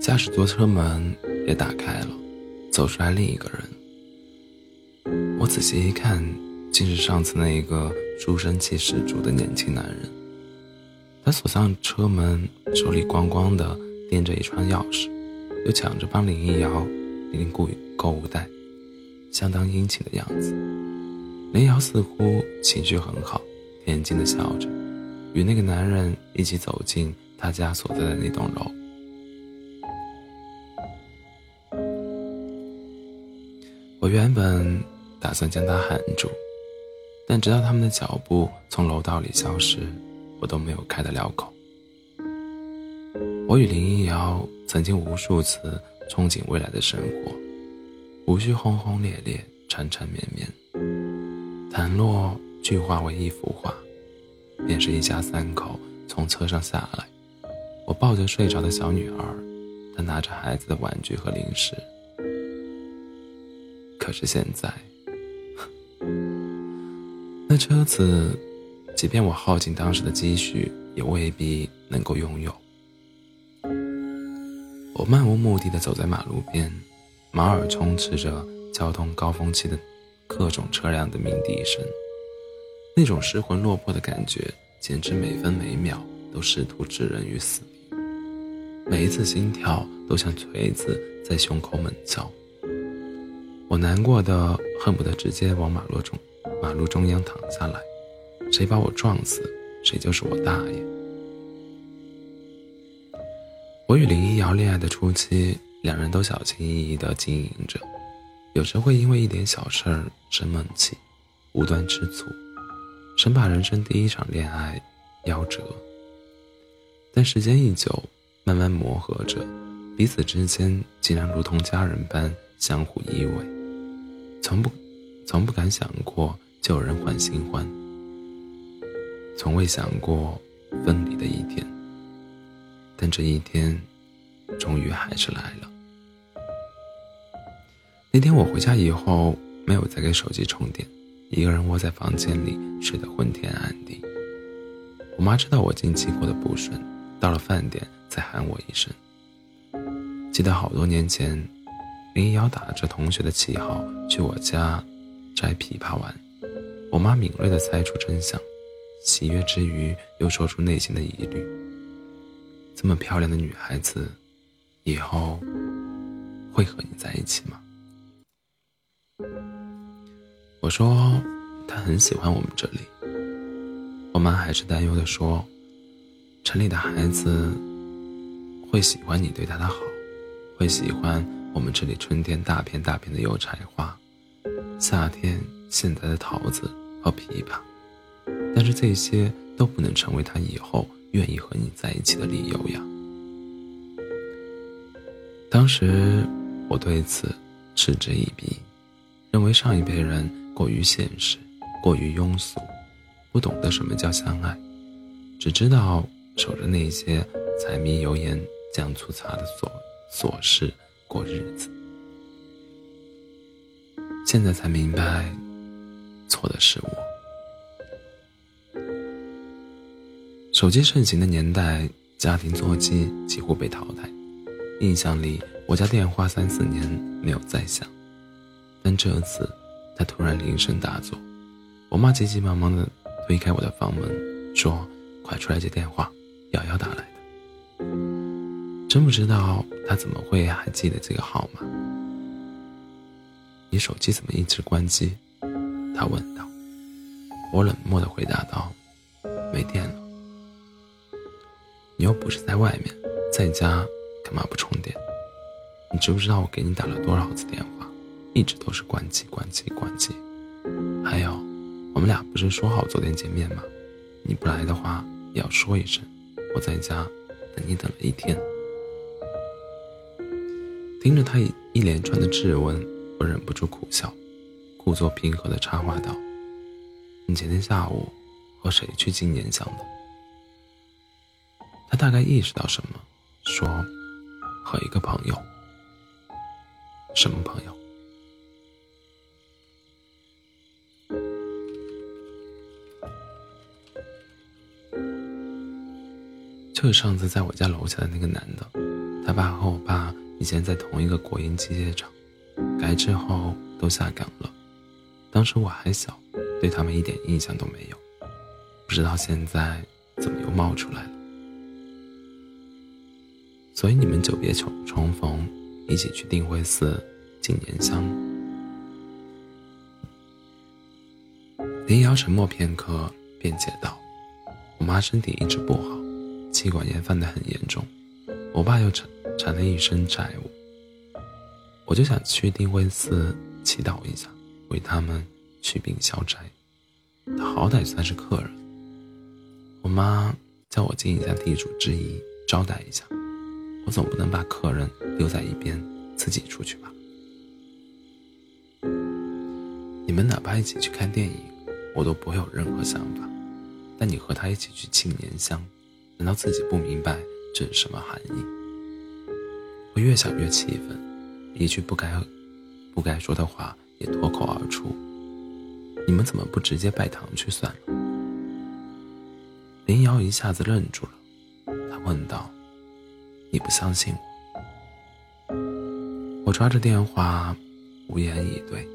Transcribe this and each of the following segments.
驾驶座车门也打开了，走出来另一个人。我仔细一看，竟是上次那一个书生气十足的年轻男人。他锁上车门，手里光光的掂着一串钥匙，又抢着帮林一瑶拎购购物袋，相当殷勤的样子。林瑶似乎情绪很好，恬静的笑着，与那个男人一起走进他家所在的那栋楼。我原本打算将他喊住，但直到他们的脚步从楼道里消失，我都没有开得了口。我与林一瑶曾经无数次憧憬未来的生活，无需轰轰烈烈、缠缠绵绵，倘若具化为一幅画，便是一家三口从车上下来，我抱着睡着的小女儿，她拿着孩子的玩具和零食。可是现在，那车子，即便我耗尽当时的积蓄，也未必能够拥有。我漫无目的的走在马路边，马耳充斥着交通高峰期的各种车辆的鸣笛声，那种失魂落魄的感觉，简直每分每秒都试图置人于死地，每一次心跳都像锤子在胸口猛敲。我难过的恨不得直接往马路中马路中央躺下来，谁把我撞死，谁就是我大爷。我与林一瑶恋爱的初期，两人都小心翼翼地经营着，有时会因为一点小事儿生闷气，无端吃醋，生怕人生第一场恋爱夭折。但时间一久，慢慢磨合着，彼此之间竟然如同家人般相互依偎。从不，从不敢想过就有人换新欢，从未想过分离的一天。但这一天，终于还是来了。那天我回家以后，没有再给手机充电，一个人窝在房间里睡得昏天暗地。我妈知道我近期过得不顺，到了饭点再喊我一声。记得好多年前。林瑶打着同学的旗号去我家摘枇杷玩，我妈敏锐地猜出真相，喜悦之余又说出内心的疑虑：这么漂亮的女孩子，以后会和你在一起吗？我说她很喜欢我们这里。我妈还是担忧地说：城里的孩子会喜欢你对他的好，会喜欢。我们这里春天大片大片的油菜花，夏天现在的桃子和枇杷，但是这些都不能成为他以后愿意和你在一起的理由呀。当时我对此嗤之以鼻，认为上一辈人过于现实，过于庸俗，不懂得什么叫相爱，只知道守着那些柴米油盐酱醋茶的琐琐事。过日子，现在才明白，错的是我。手机盛行的年代，家庭座机几乎被淘汰。印象里，我家电话三四年没有再响，但这次，它突然铃声大作。我妈急急忙忙地推开我的房门，说：“快出来接电话，瑶瑶打来的。”真不知道他怎么会还记得这个号码。你手机怎么一直关机？他问道。我冷漠的回答道：“没电了。”你又不是在外面，在家干嘛不充电？你知不知道我给你打了多少次电话，一直都是关机关机关机。还有，我们俩不是说好昨天见面吗？你不来的话也要说一声，我在家等你等了一天。听着他一连串的质问，我忍不住苦笑，故作平和的插话道：“你前天下午和谁去金年乡的？”他大概意识到什么，说：“和一个朋友。”什么朋友？就是上次在我家楼下的那个男的，他爸和我爸以前在同一个国营机械厂，改制后都下岗了。当时我还小，对他们一点印象都没有，不知道现在怎么又冒出来了。所以你们久别重重逢，一起去定慧寺敬年香。林瑶沉默片刻，便解道：“我妈身体一直不好，气管炎犯得很严重，我爸又缠缠了一身债务，我就想去定慧寺祈祷一下，为他们祛病消灾。他好歹算是客人，我妈叫我尽一下地主之谊，招待一下。”我总不能把客人丢在一边，自己出去吧？你们哪怕一起去看电影，我都不会有任何想法。但你和他一起去庆年香，难道自己不明白这是什么含义？我越想越气愤，一句不该不该说的话也脱口而出：“你们怎么不直接拜堂去算了？”林瑶一下子愣住了，他问道。你不相信我？我抓着电话，无言以对。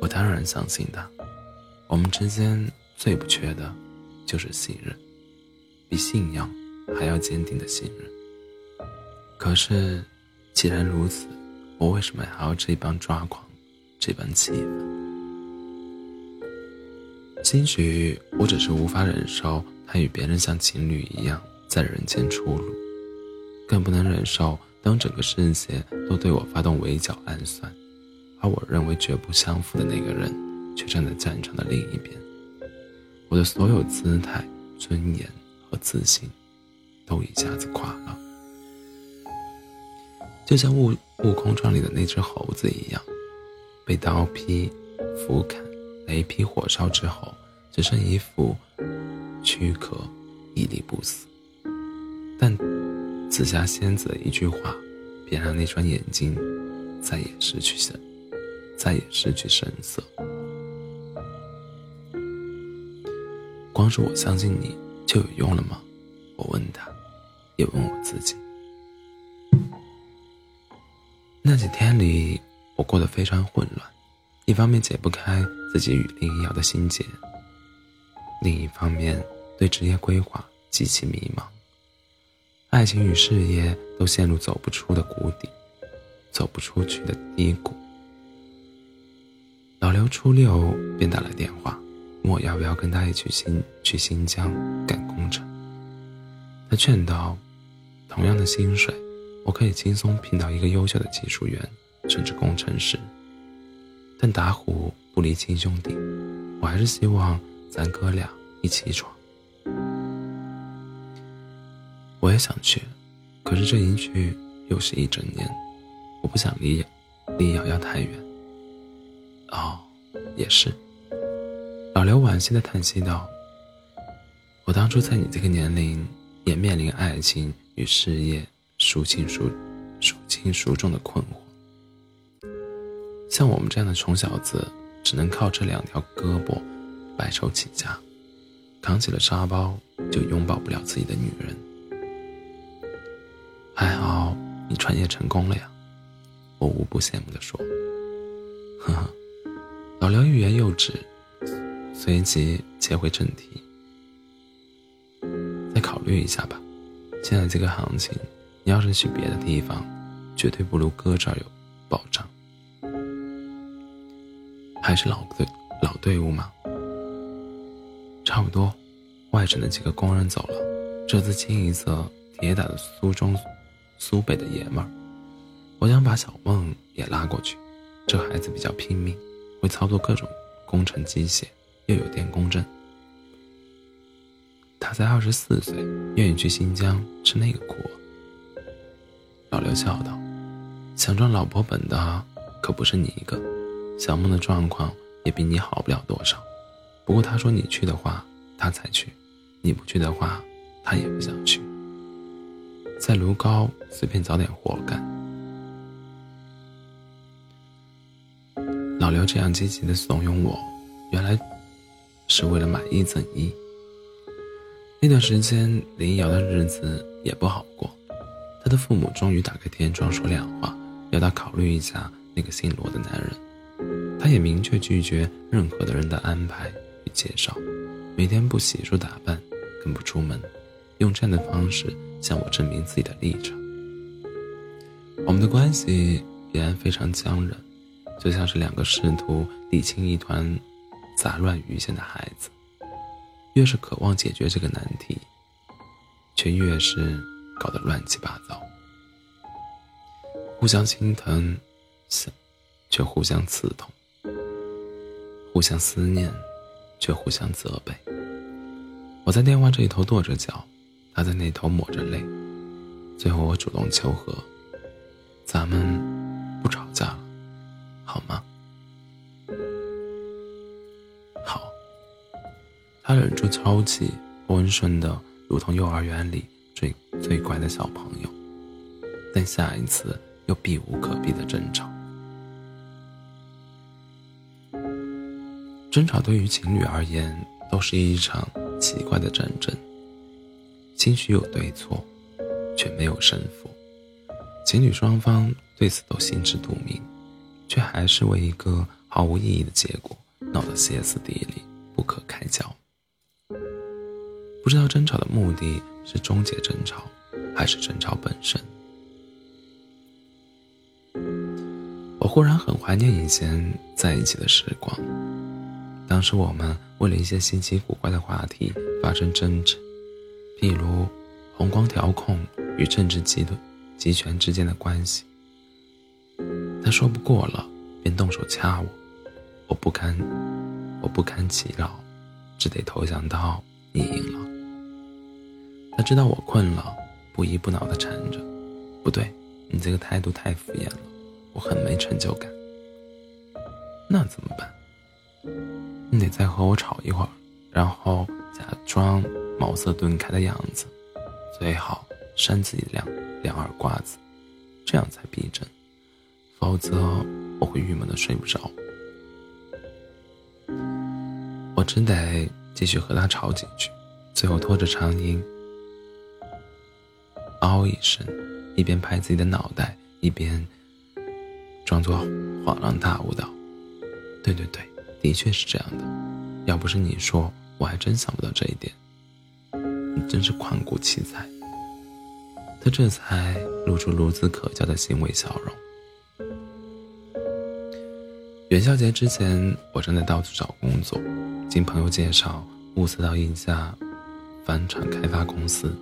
我当然相信他。我们之间最不缺的，就是信任，比信仰还要坚定的信任。可是，既然如此，我为什么还要这般抓狂，这般气愤？兴许我只是无法忍受他与别人像情侣一样在人间出入。更不能忍受，当整个世界都对我发动围剿暗算，而我认为绝不相负的那个人，却站在战场的另一边。我的所有姿态、尊严和自信，都一下子垮了，就像《悟悟空传》里的那只猴子一样，被刀劈、斧砍、雷劈、火烧之后，只剩一副躯壳，屹立不死。但。紫霞仙子的一句话，便让那双眼睛再也失去神，再也失去神色。光是我相信你就有用了吗？我问他，也问我自己。那几天里，我过得非常混乱，一方面解不开自己与林瑶的心结，另一方面对职业规划极其迷茫。爱情与事业都陷入走不出的谷底，走不出去的低谷。老刘初六便打来电话，我要不要跟他一起新去新疆干工程。他劝道：“同样的薪水，我可以轻松聘到一个优秀的技术员，甚至工程师。但打虎不离亲兄弟，我还是希望咱哥俩一起闯。”我也想去，可是这一去又是一整年，我不想离离瑶瑶太远。哦，也是。老刘惋惜的叹息道：“我当初在你这个年龄，也面临爱情与事业孰轻孰孰轻孰重的困惑。像我们这样的穷小子，只能靠这两条胳膊白手起家，扛起了沙包就拥抱不了自己的女人。”还好你创业成功了呀，我无不羡慕的说。呵呵，老刘欲言又止，随即切回正题。再考虑一下吧，现在这个行情，你要是去别的地方，绝对不如哥这儿有保障。还是老队老队伍吗？差不多，外省的几个工人走了，这次清一色铁打的苏中。苏北的爷们儿，我想把小梦也拉过去。这孩子比较拼命，会操作各种工程机械，又有电工证。他才二十四岁，愿意去新疆吃那个苦。老刘笑道：“想赚老婆本的可不是你一个，小梦的状况也比你好不了多少。不过他说你去的话，他才去；你不去的话，他也不想去。”在卢高随便找点活干。老刘这样积极的怂恿我，原来是为了买一赠一。那段时间，林瑶的日子也不好过。她的父母终于打开天窗说亮话，要她考虑一下那个姓罗的男人。她也明确拒绝任何的人的安排与介绍，每天不洗漱打扮，更不出门，用这样的方式向我证明自己的立场。我们的关系依然非常僵忍，就像是两个试图理清一团杂乱鱼线的孩子。越是渴望解决这个难题，却越是搞得乱七八糟。互相心疼，却互相刺痛；互相思念，却互相责备。我在电话这一头跺着脚，他在那头抹着泪。最后，我主动求和：“咱们不吵架了，好吗？”他忍住抽泣，温顺的如同幼儿园里最最乖的小朋友，但下一次又避无可避的争吵。争吵对于情侣而言都是一场奇怪的战争，兴许有对错，却没有胜负。情侣双方对此都心知肚明，却还是为一个毫无意义的结果闹得歇斯底里，不知道争吵的目的是终结争吵，还是争吵本身。我忽然很怀念以前在一起的时光。当时我们为了一些稀奇古怪的话题发生争执，譬如红光调控与政治集团集权之间的关系。他说不过了，便动手掐我，我不堪，我不堪其扰，只得投降到你赢了。他知道我困了，不依不挠的缠着。不对，你这个态度太敷衍了，我很没成就感。那怎么办？你得再和我吵一会儿，然后假装茅塞顿开的样子，最好扇自己两两耳刮子，这样才逼真。否则我会郁闷的睡不着。我只得继续和他吵几句，最后拖着长音。嗷一声，一边拍自己的脑袋，一边装作恍然大悟道：“对对对，的确是这样的。要不是你说，我还真想不到这一点。你真是旷古奇才。”他这才露出孺子可教的欣慰笑容。元宵节之前，我正在到处找工作，经朋友介绍，物色到一家房产开发公司。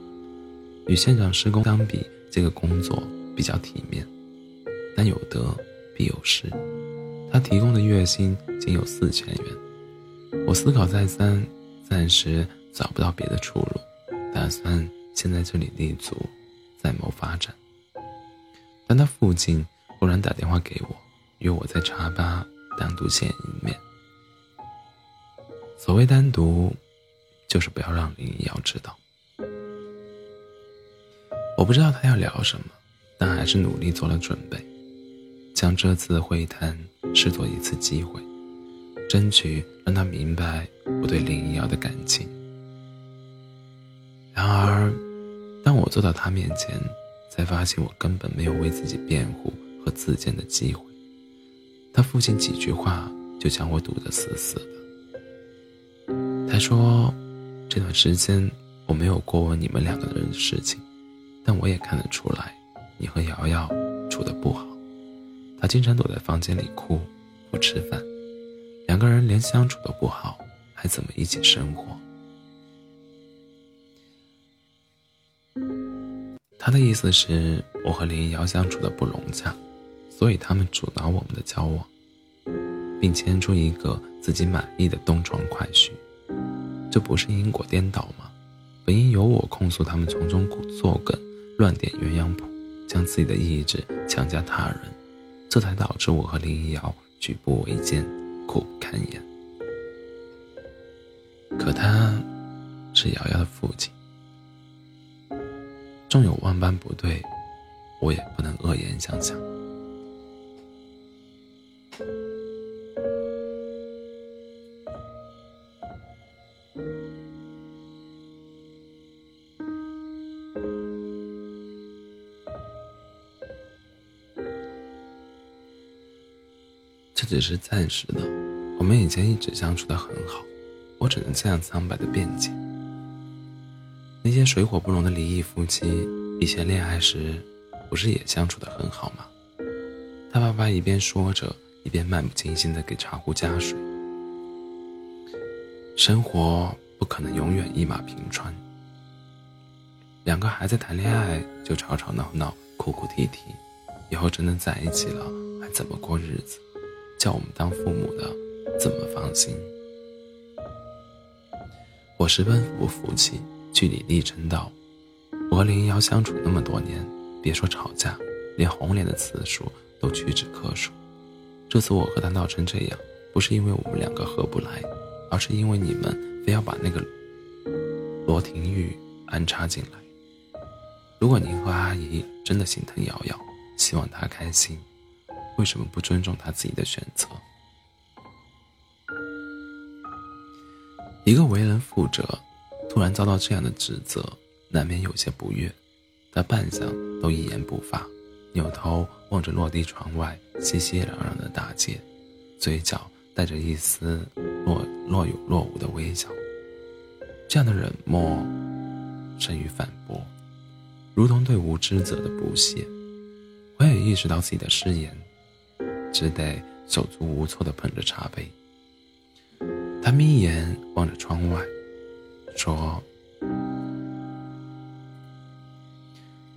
与现场施工相比，这个工作比较体面，但有得必有失。他提供的月薪仅有四千元，我思考再三，暂时找不到别的出路，打算先在这里立足，再谋发展。但他父亲忽然打电话给我，约我在茶吧单独见一面。所谓单独，就是不要让林瑶知道。我不知道他要聊什么，但还是努力做了准备，将这次会谈视作一次机会，争取让他明白我对林一瑶的感情。然而，当我坐到他面前，才发现我根本没有为自己辩护和自荐的机会。他父亲几句话就将我堵得死死的。他说：“这段时间我没有过问你们两个人的事情。”但我也看得出来，你和瑶瑶处的不好。她经常躲在房间里哭，不吃饭，两个人连相处都不好，还怎么一起生活？他的意思是，我和林瑶相处的不融洽，所以他们阻挠我们的交往，并牵出一个自己满意的东窗快婿。这不是因果颠倒吗？本应由我控诉他们从中作梗。乱点鸳鸯谱，将自己的意志强加他人，这才导致我和林一瑶举步维艰，苦不堪言。可他是瑶瑶的父亲，纵有万般不对，我也不能恶言相向。只是暂时的。我们以前一直相处的很好，我只能这样苍白的辩解。那些水火不容的离异夫妻，以前恋爱时不是也相处的很好吗？他爸爸一边说着，一边漫不经心的给茶壶加水。生活不可能永远一马平川。两个孩子谈恋爱就吵吵闹闹、哭哭啼啼，以后真的在一起了，还怎么过日子？叫我们当父母的怎么放心？我十分不服气，据理力争道：“我和林瑶相处那么多年，别说吵架，连红脸的次数都屈指可数。这次我和他闹成这样，不是因为我们两个合不来。”而是因为你们非要把那个罗廷玉安插进来。如果您和阿姨真的心疼瑶瑶，希望她开心，为什么不尊重他自己的选择？一个为人父者，突然遭到这样的指责，难免有些不悦。他半晌都一言不发，扭头望着落地窗外熙熙攘攘的大街，嘴角。带着一丝若若有若无的微笑，这样的冷漠胜于反驳，如同对无知者的不屑。我也意识到自己的失言，只得手足无措地捧着茶杯。他眯眼望着窗外，说：“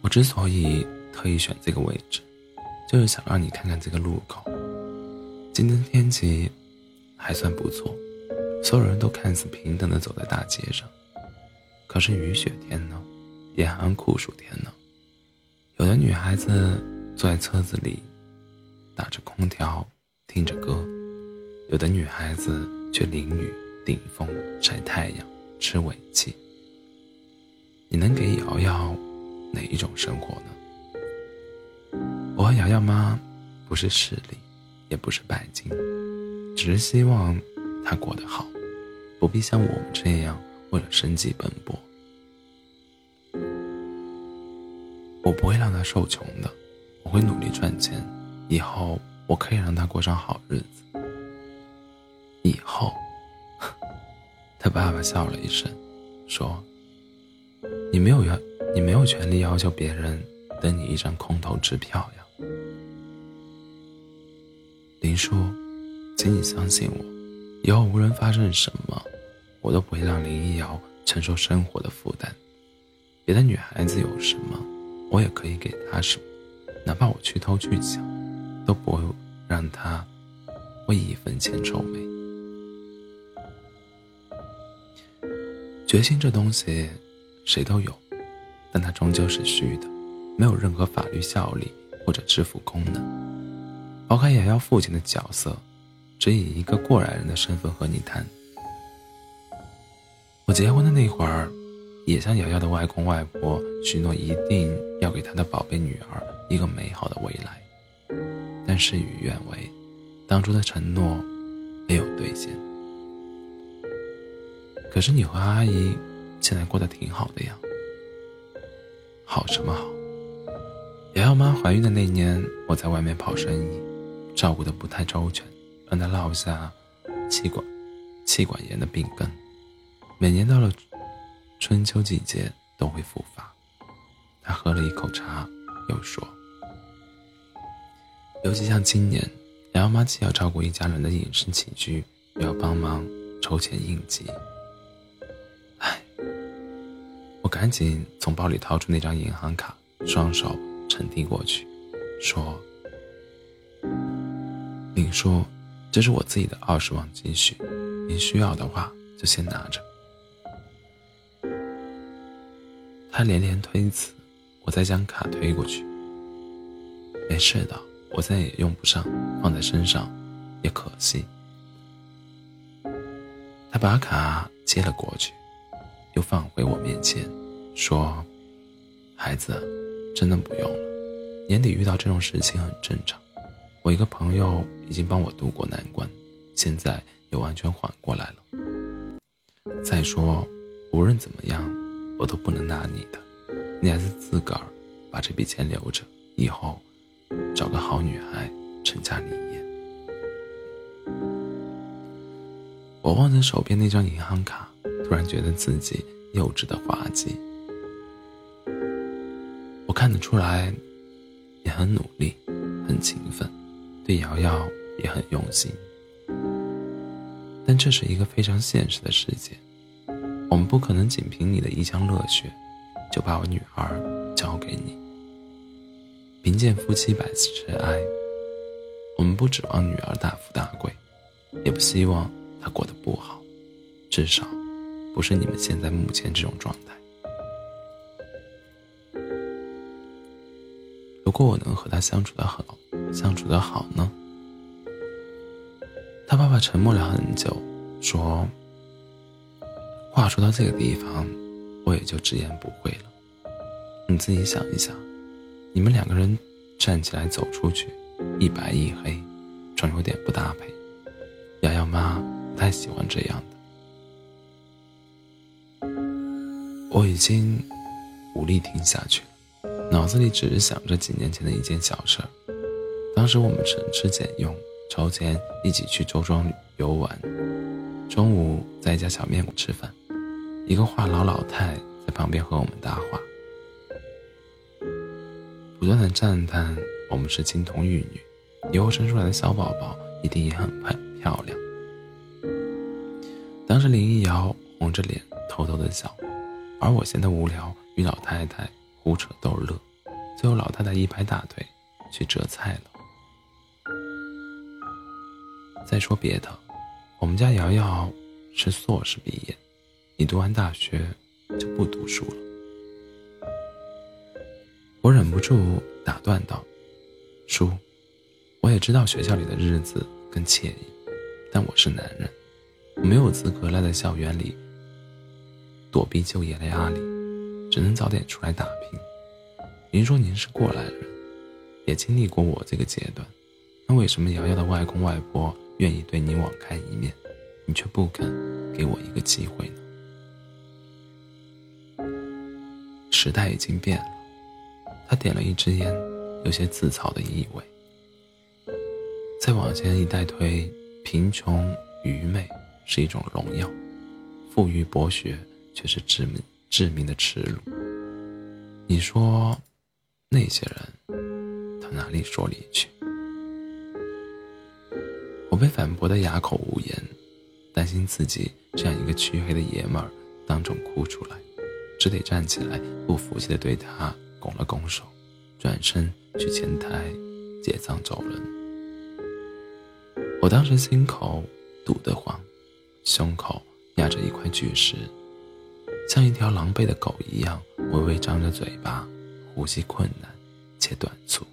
我之所以特意选这个位置，就是想让你看看这个路口。今天天气。”还算不错，所有人都看似平等的走在大街上。可是雨雪天呢，严寒酷暑天呢，有的女孩子坐在车子里，打着空调，听着歌；有的女孩子却淋雨顶风晒太阳，吃尾气。你能给瑶瑶哪一种生活呢？我和瑶瑶妈不是势利，也不是拜金。只是希望她过得好，不必像我们这样为了生计奔波。我不会让她受穷的，我会努力赚钱，以后我可以让他过上好日子。以后，他爸爸笑了一声，说：“你没有要，你没有权利要求别人等你一张空头支票呀，林叔。”请你相信我，以后无论发生什么，我都不会让林一瑶承受生活的负担。别的女孩子有什么，我也可以给她什么，哪怕我去偷去抢，都不会让他为一分钱愁眉。决心这东西，谁都有，但它终究是虚的，没有任何法律效力或者支付功能。抛开瑶瑶父亲的角色。只以一个过来人的身份和你谈。我结婚的那会儿，也向瑶瑶的外公外婆许诺，一定要给他的宝贝女儿一个美好的未来。事与愿违，当初的承诺没有兑现。可是你和阿姨现在过得挺好的呀。好什么好？瑶瑶妈怀孕的那年，我在外面跑生意，照顾的不太周全。让她落下气管气管炎的病根，每年到了春秋季节都会复发。他喝了一口茶，又说：“尤其像今年，瑶瑶妈既要照顾一家人的饮食起居，又要帮忙筹钱应急。”唉，我赶紧从包里掏出那张银行卡，双手呈递过去，说：“林叔。”这是我自己的二十万积蓄，您需要的话就先拿着。他连连推辞，我再将卡推过去。没事的，我再也用不上，放在身上也可惜。他把卡接了过去，又放回我面前，说：“孩子，真的不用了，年底遇到这种事情很正常。”我一个朋友已经帮我渡过难关，现在也完全缓过来了。再说，无论怎么样，我都不能拿你的，你还是自个儿把这笔钱留着，以后找个好女孩成家立业。我望着手边那张银行卡，突然觉得自己幼稚的滑稽。我看得出来，你很努力，很勤奋，对瑶瑶也很用心。但这是一个非常现实的世界，我们不可能仅凭你的一腔热血，就把我女儿交给你。贫贱夫妻百事哀，我们不指望女儿大富大贵，也不希望她过得不好，至少，不是你们现在目前这种状态。如果我能和他相处的好，相处的好呢？他爸爸沉默了很久，说：“话说到这个地方，我也就直言不讳了。你自己想一想，你们两个人站起来走出去，一白一黑，总有点不搭配。瑶瑶妈不太喜欢这样的。我已经无力听下去。”脑子里只是想着几年前的一件小事儿。当时我们省吃俭用，筹钱一起去周庄游玩。中午在一家小面馆吃饭，一个话痨老太在旁边和我们搭话，不断的赞叹我们是金童玉女，以后生出来的小宝宝一定也很漂漂亮。当时林一瑶红着脸偷偷的笑，而我闲得无聊，与老太太。胡扯逗乐，最后老太太一拍大腿，去折菜了。再说别的，我们家瑶瑶是硕士毕业，你读完大学就不读书了。我忍不住打断道：“叔，我也知道学校里的日子更惬意，但我是男人，我没有资格赖在校园里躲避就业的压力。”只能早点出来打拼。您说您是过来人，也经历过我这个阶段，那为什么瑶瑶的外公外婆愿意对你网开一面，你却不肯给我一个机会呢？时代已经变了。他点了一支烟，有些自嘲的意味。再往前一代推，贫穷愚昧是一种荣耀，富裕博学却是致命。致命的耻辱。你说，那些人，到哪里说理去？我被反驳的哑口无言，担心自己这样一个黢黑的爷们儿当众哭出来，只得站起来，不服气的对他拱了拱手，转身去前台结账走人。我当时心口堵得慌，胸口压着一块巨石。像一条狼狈的狗一样，微微张着嘴巴，呼吸困难且短促。